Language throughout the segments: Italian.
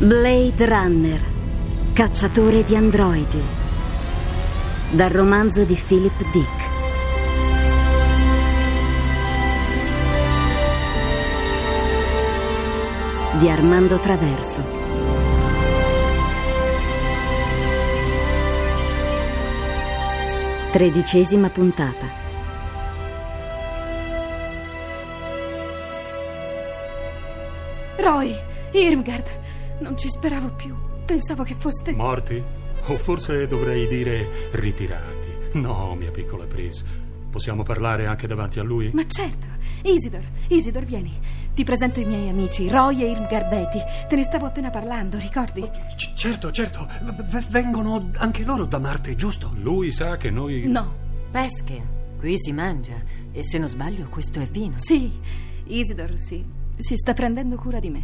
Blade Runner, cacciatore di androidi. Dal romanzo di Philip Dick. Di Armando Traverso. Tredicesima puntata. Roy, Irmgard, non ci speravo più. Pensavo che foste... Morti? O forse dovrei dire ritirati. No, mia piccola Pris. Possiamo parlare anche davanti a lui? Ma certo. Isidor, Isidor, vieni. Ti presento i miei amici, Roy e Irmgard Betty. Te ne stavo appena parlando, ricordi? C- certo, certo. V- vengono anche loro da Marte, giusto? Lui sa che noi... No. Pesche. Qui si mangia. E se non sbaglio, questo è vino. Sì, Isidor, sì. Si sta prendendo cura di me.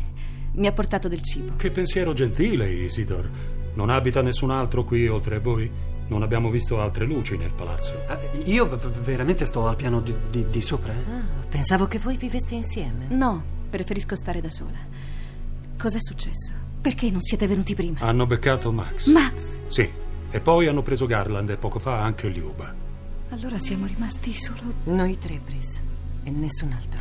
Mi ha portato del cibo. Che pensiero gentile, Isidor. Non abita nessun altro qui oltre a voi? Non abbiamo visto altre luci nel palazzo. Ah, io v- veramente sto al piano di, di- di sopra. eh? Ah, pensavo che voi viveste insieme. No, preferisco stare da sola. Cos'è successo? Perché non siete venuti prima? Hanno beccato Max. Max! Sì. E poi hanno preso Garland e poco fa anche Liuba. Allora siamo rimasti solo... Noi tre, Pris. E nessun altro.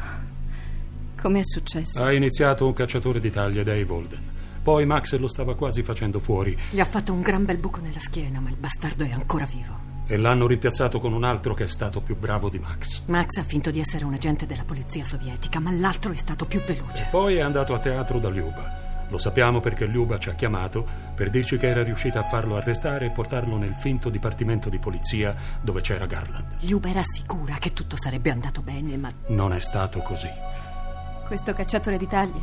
Com'è successo? Ha iniziato un cacciatore di taglie, Dave Holden. Poi Max lo stava quasi facendo fuori Gli ha fatto un gran bel buco nella schiena, ma il bastardo è ancora vivo. e l'hanno rimpiazzato con un altro che è stato più bravo di Max. Max ha finto di essere un agente della polizia sovietica, ma l'altro è stato più veloce. Poi è andato a teatro da Liuba. Lo sappiamo perché Liuba ci ha chiamato per dirci che era riuscita a farlo arrestare e portarlo nel finto dipartimento di polizia dove c'era Garland. Liuba era sicura che tutto sarebbe andato bene, ma Non è stato così. Questo cacciatore di taglie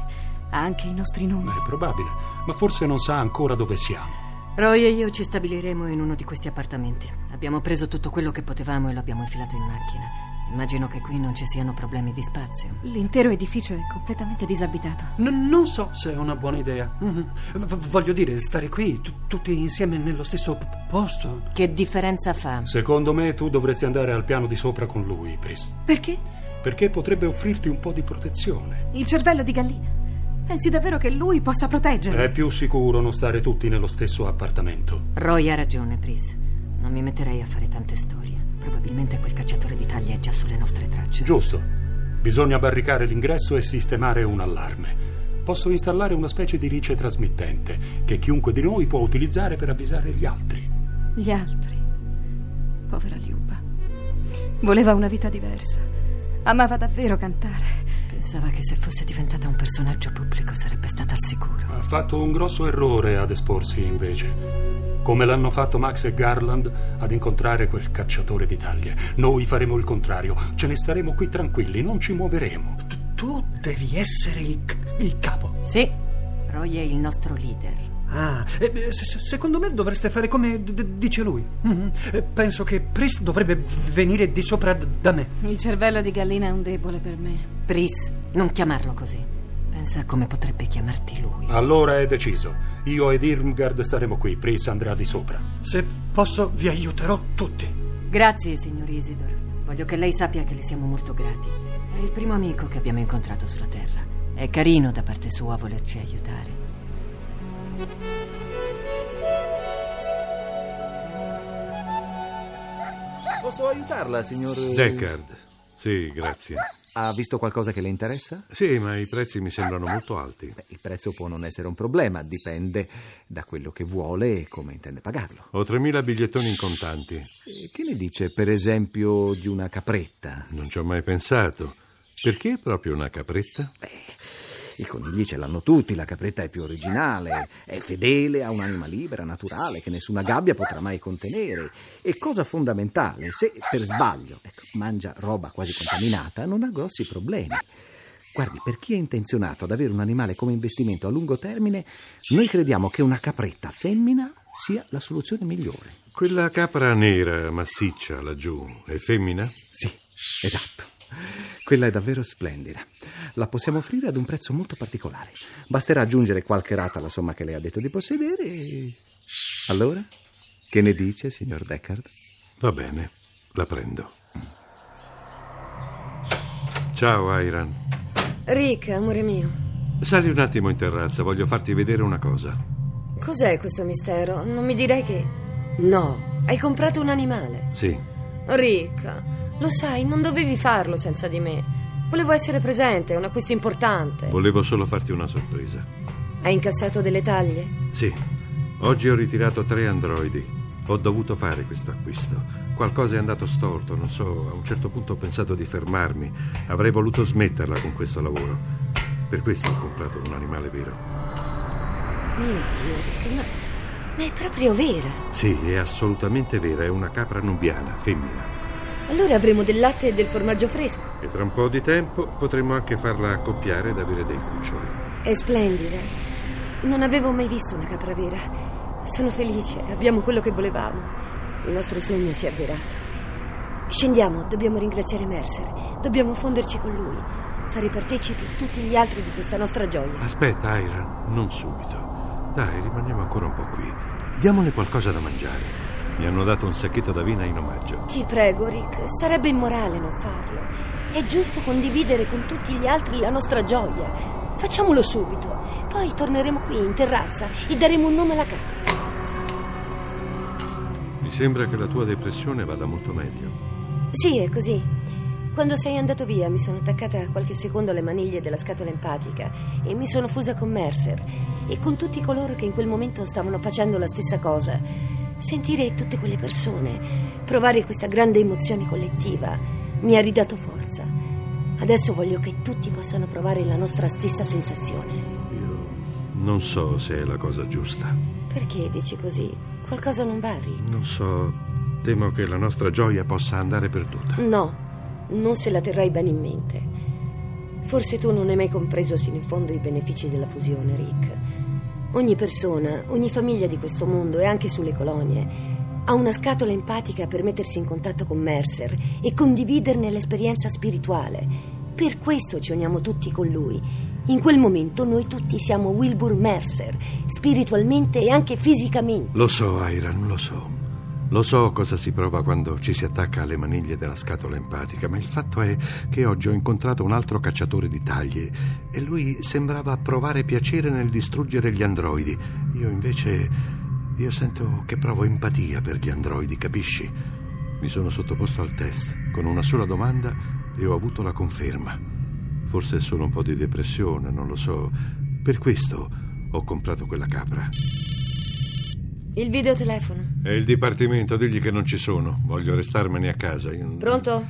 ha anche i nostri nomi. È probabile, ma forse non sa ancora dove siamo. Roy e io ci stabiliremo in uno di questi appartamenti. Abbiamo preso tutto quello che potevamo e lo abbiamo infilato in macchina. Immagino che qui non ci siano problemi di spazio. L'intero edificio è completamente disabitato. N- non so se è una buona idea. Mhm. V- voglio dire, stare qui, tu- tutti insieme nello stesso p- posto. Che differenza fa? Secondo me tu dovresti andare al piano di sopra con lui, Pris. Perché? Perché potrebbe offrirti un po' di protezione. Il cervello di gallina. Pensi davvero che lui possa proteggermi? È più sicuro non stare tutti nello stesso appartamento. Roy ha ragione, Pris. Non mi metterei a fare tante storie. Probabilmente quel cacciatore di taglie è già sulle nostre tracce. Giusto. Bisogna barricare l'ingresso e sistemare un allarme. Posso installare una specie di rice trasmittente che chiunque di noi può utilizzare per avvisare gli altri. Gli altri. Povera Liuba. Voleva una vita diversa. Amava davvero cantare. Pensava che se fosse diventata un personaggio pubblico sarebbe stata al sicuro. Ha fatto un grosso errore ad esporsi invece. Come l'hanno fatto Max e Garland ad incontrare quel cacciatore di taglie. Noi faremo il contrario. Ce ne staremo qui tranquilli, non ci muoveremo. Tu, tu devi essere il, c- il capo. Sì, Roy è il nostro leader. Ah, eh, se- secondo me dovreste fare come d- dice lui. Mhm. Eh, Penso che Pris dovrebbe venire di sopra d- da me. Il cervello di gallina è un debole per me. Pris, non chiamarlo così. Pensa a come potrebbe chiamarti lui. Allora è deciso. Io ed Irmgard staremo qui. Pris andrà di sopra. Se posso, vi aiuterò tutti. Grazie, signor Isidor. Voglio che lei sappia che le siamo molto grati. È il primo amico che abbiamo incontrato sulla Terra. È carino da parte sua volerci aiutare. Posso aiutarla, signor... Deckard. Sì, grazie. Ha visto qualcosa che le interessa? Sì, ma i prezzi mi sembrano molto alti. Beh, il prezzo può non essere un problema, dipende da quello che vuole e come intende pagarlo. Ho 3.000 bigliettoni in contanti. E che ne dice, per esempio, di una capretta? Non ci ho mai pensato. Perché proprio una capretta? I conigli ce l'hanno tutti, la capretta è più originale, è fedele, ha un'anima libera, naturale, che nessuna gabbia potrà mai contenere. E cosa fondamentale, se per sbaglio ecco, mangia roba quasi contaminata, non ha grossi problemi. Guardi, per chi è intenzionato ad avere un animale come investimento a lungo termine, noi crediamo che una capretta femmina sia la soluzione migliore. Quella capra nera, massiccia, laggiù, è femmina? Sì, esatto. Quella è davvero splendida. La possiamo offrire ad un prezzo molto particolare. Basterà aggiungere qualche rata alla somma che lei ha detto di possedere e... Allora? Che ne dice, signor Deckard? Va bene, la prendo. Ciao, Iran. Rick, amore mio, Sali un attimo in terrazza, voglio farti vedere una cosa. Cos'è questo mistero? Non mi direi che... No, hai comprato un animale. Sì, Rick, lo sai, non dovevi farlo senza di me. Volevo essere presente, è un acquisto importante. volevo solo farti una sorpresa. Hai incassato delle taglie? Sì, oggi ho ritirato tre androidi. Ho dovuto fare questo acquisto. Qualcosa è andato storto, non so, a un certo punto ho pensato di fermarmi. Avrei voluto smetterla con questo lavoro. Per questo ho comprato un animale vero. Mio Dio, Rick, ma, ma è proprio vera. Sì, è assolutamente vera, è una capra nubiana, femmina. Allora avremo del latte e del formaggio fresco. E tra un po' di tempo potremo anche farla accoppiare ed avere dei cuccioli. È splendida. Non avevo mai visto una capra vera. Sono felice, abbiamo quello che volevamo. Il nostro sogno si è avverato. Scendiamo, dobbiamo ringraziare Mercer. Dobbiamo fonderci con lui. Fare partecipi tutti gli altri di questa nostra gioia. Aspetta, Iran, non subito. Dai, rimaniamo ancora un po' qui. Diamole qualcosa da mangiare. Mi hanno dato un sacchetto d'avena in omaggio. Ti prego, Rick, sarebbe immorale non farlo. È giusto condividere con tutti gli altri la nostra gioia. Facciamolo subito. Poi torneremo qui in terrazza e daremo un nome alla capra. Mi sembra che la tua depressione vada molto meglio. Sì, è così. Quando sei andato via mi sono attaccata qualche secondo alle maniglie della scatola empatica e mi sono fusa con Mercer e con tutti coloro che in quel momento stavano facendo la stessa cosa. Sentire tutte quelle persone, provare questa grande emozione collettiva, mi ha ridato forza. Adesso voglio che tutti possano provare la nostra stessa sensazione. Io non so se è la cosa giusta. Perché dici così? Qualcosa non va, Rick? Non so, temo che la nostra gioia possa andare perduta. No, non se la terrai bene in mente. Forse tu non hai mai compreso sino in fondo i benefici della fusione, Rick. Ogni persona, ogni famiglia di questo mondo e anche sulle colonie ha una scatola empatica per mettersi in contatto con Mercer e condividerne l'esperienza spirituale. Per questo ci uniamo tutti con lui. In quel momento noi tutti siamo Wilbur Mercer, spiritualmente e anche fisicamente. Lo so, Iran, lo so. Lo so cosa si prova quando ci si attacca alle maniglie della scatola empatica, ma il fatto è che oggi ho incontrato un altro cacciatore di taglie e lui sembrava provare piacere nel distruggere gli androidi. Io invece. Io sento che provo empatia per gli androidi, capisci? Mi sono sottoposto al test con una sola domanda e ho avuto la conferma. Forse è solo un po' di depressione, non lo so. Per questo ho comprato quella capra. Il videotelefono. È il dipartimento, digli che non ci sono. Voglio restarmene a casa. Io- Pronto?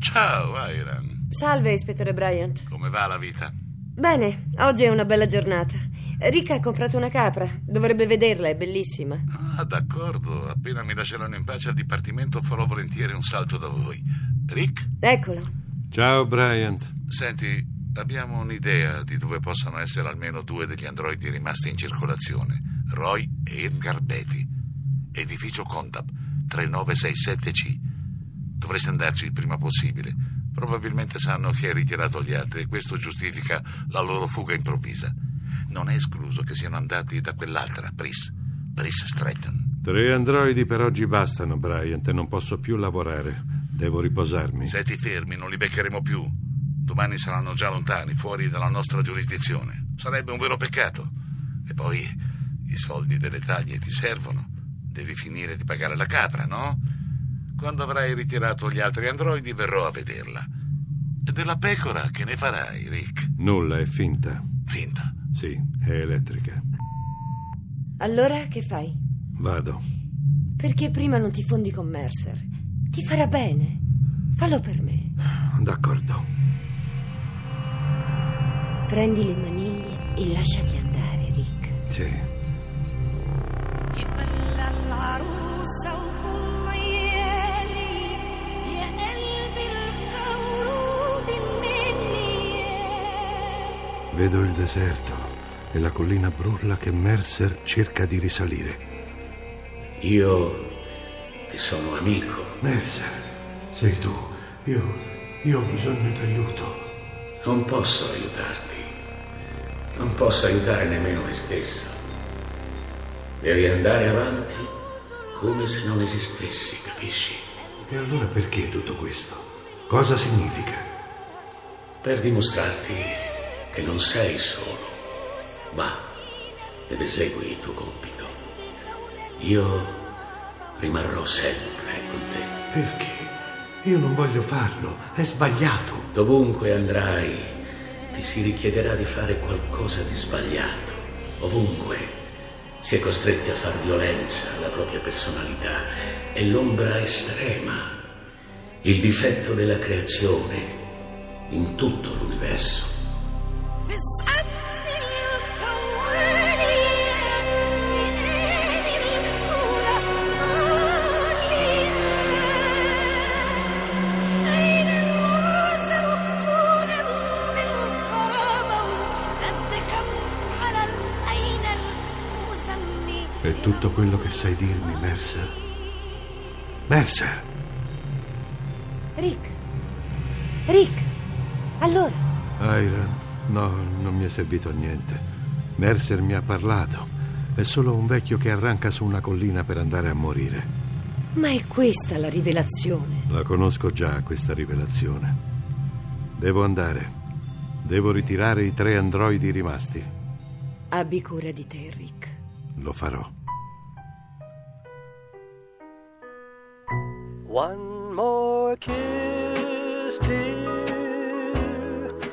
Ciao, Iran. Salve, ispettore Bryant. Come va la vita? Bene, oggi è una bella giornata. Rick ha comprato una capra. Dovrebbe vederla, è bellissima. Ah, d'accordo. Appena mi lasceranno in pace al dipartimento farò volentieri un salto da voi. Rick? Eccolo. Ciao, Bryant. Senti, abbiamo un'idea di dove possano essere almeno due degli androidi rimasti in circolazione. Roy e Edgar Betty. Edificio Condap, 3967C. Dovreste andarci il prima possibile. Probabilmente sanno che hai ritirato gli altri e questo giustifica la loro fuga improvvisa. Non è escluso che siano andati da quell'altra, Pris. Pris Stratton. Tre androidi per oggi bastano, Bryant, e non posso più lavorare. Devo riposarmi. Se ti fermi non li beccheremo più. Domani saranno già lontani, fuori dalla nostra giurisdizione. Sarebbe un vero peccato. E poi i soldi delle taglie ti servono. Devi finire di pagare la capra, no? Quando avrai ritirato gli altri androidi verrò a vederla. E della pecora che ne farai, Rick? Nulla, è finta. Finta. Sì, è elettrica. Allora che fai? Vado. Perché prima non ti fondi con Mercer? Ti farà bene. Fallo per me. D'accordo. Prendi le maniglie e lasciati andare, Rick. Sì. Vedo il deserto e la collina brulla che Mercer cerca di risalire. Io ti sono amico. Mercer, sei tu. Io. io ho bisogno d'aiuto. Non posso aiutarti. Non posso aiutare nemmeno me stesso. Devi andare avanti come se non esistessi, capisci? E allora perché tutto questo? Cosa significa? Per dimostrarti E non sei solo. Va ed esegui il tuo compito. Io rimarrò sempre con te. Perché? Io non voglio farlo, è sbagliato. Dovunque andrai, ti si richiederà di fare qualcosa di sbagliato. Ovunque si è costretti a far violenza alla propria personalità. È l'ombra estrema, il difetto della creazione in tutto l'universo. Tutto quello che sai dirmi, Mercer? Mercer! Rick. Rick. Allora, Ira, no, non mi è servito a niente. Mercer mi ha parlato. È solo un vecchio che arranca su una collina per andare a morire. ma è questa la rivelazione. La conosco già, questa rivelazione. Devo andare. Devo ritirare i tre androidi rimasti. Abbi cura di te, Rick. Lo farò.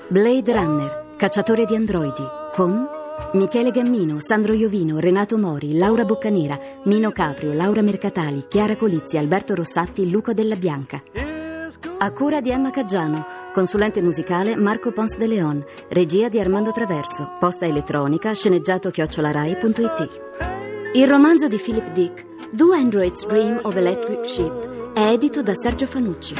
Blade Runner, cacciatore di androidi, con Michele Gammino, Sandro Iovino, Renato Mori, Laura Boccanera, Mino Caprio, Laura Mercatali, Chiara Colizzi, Alberto Rossatti, Luca Della Bianca. A cura di Emma Caggiano, consulente musicale Marco Pons de Leon, regia di Armando Traverso, posta elettronica sceneggiato chiocciolarai.it. Il romanzo di Philip Dick, Do Androids Dream of Electric Sheep, è edito da Sergio Fanucci.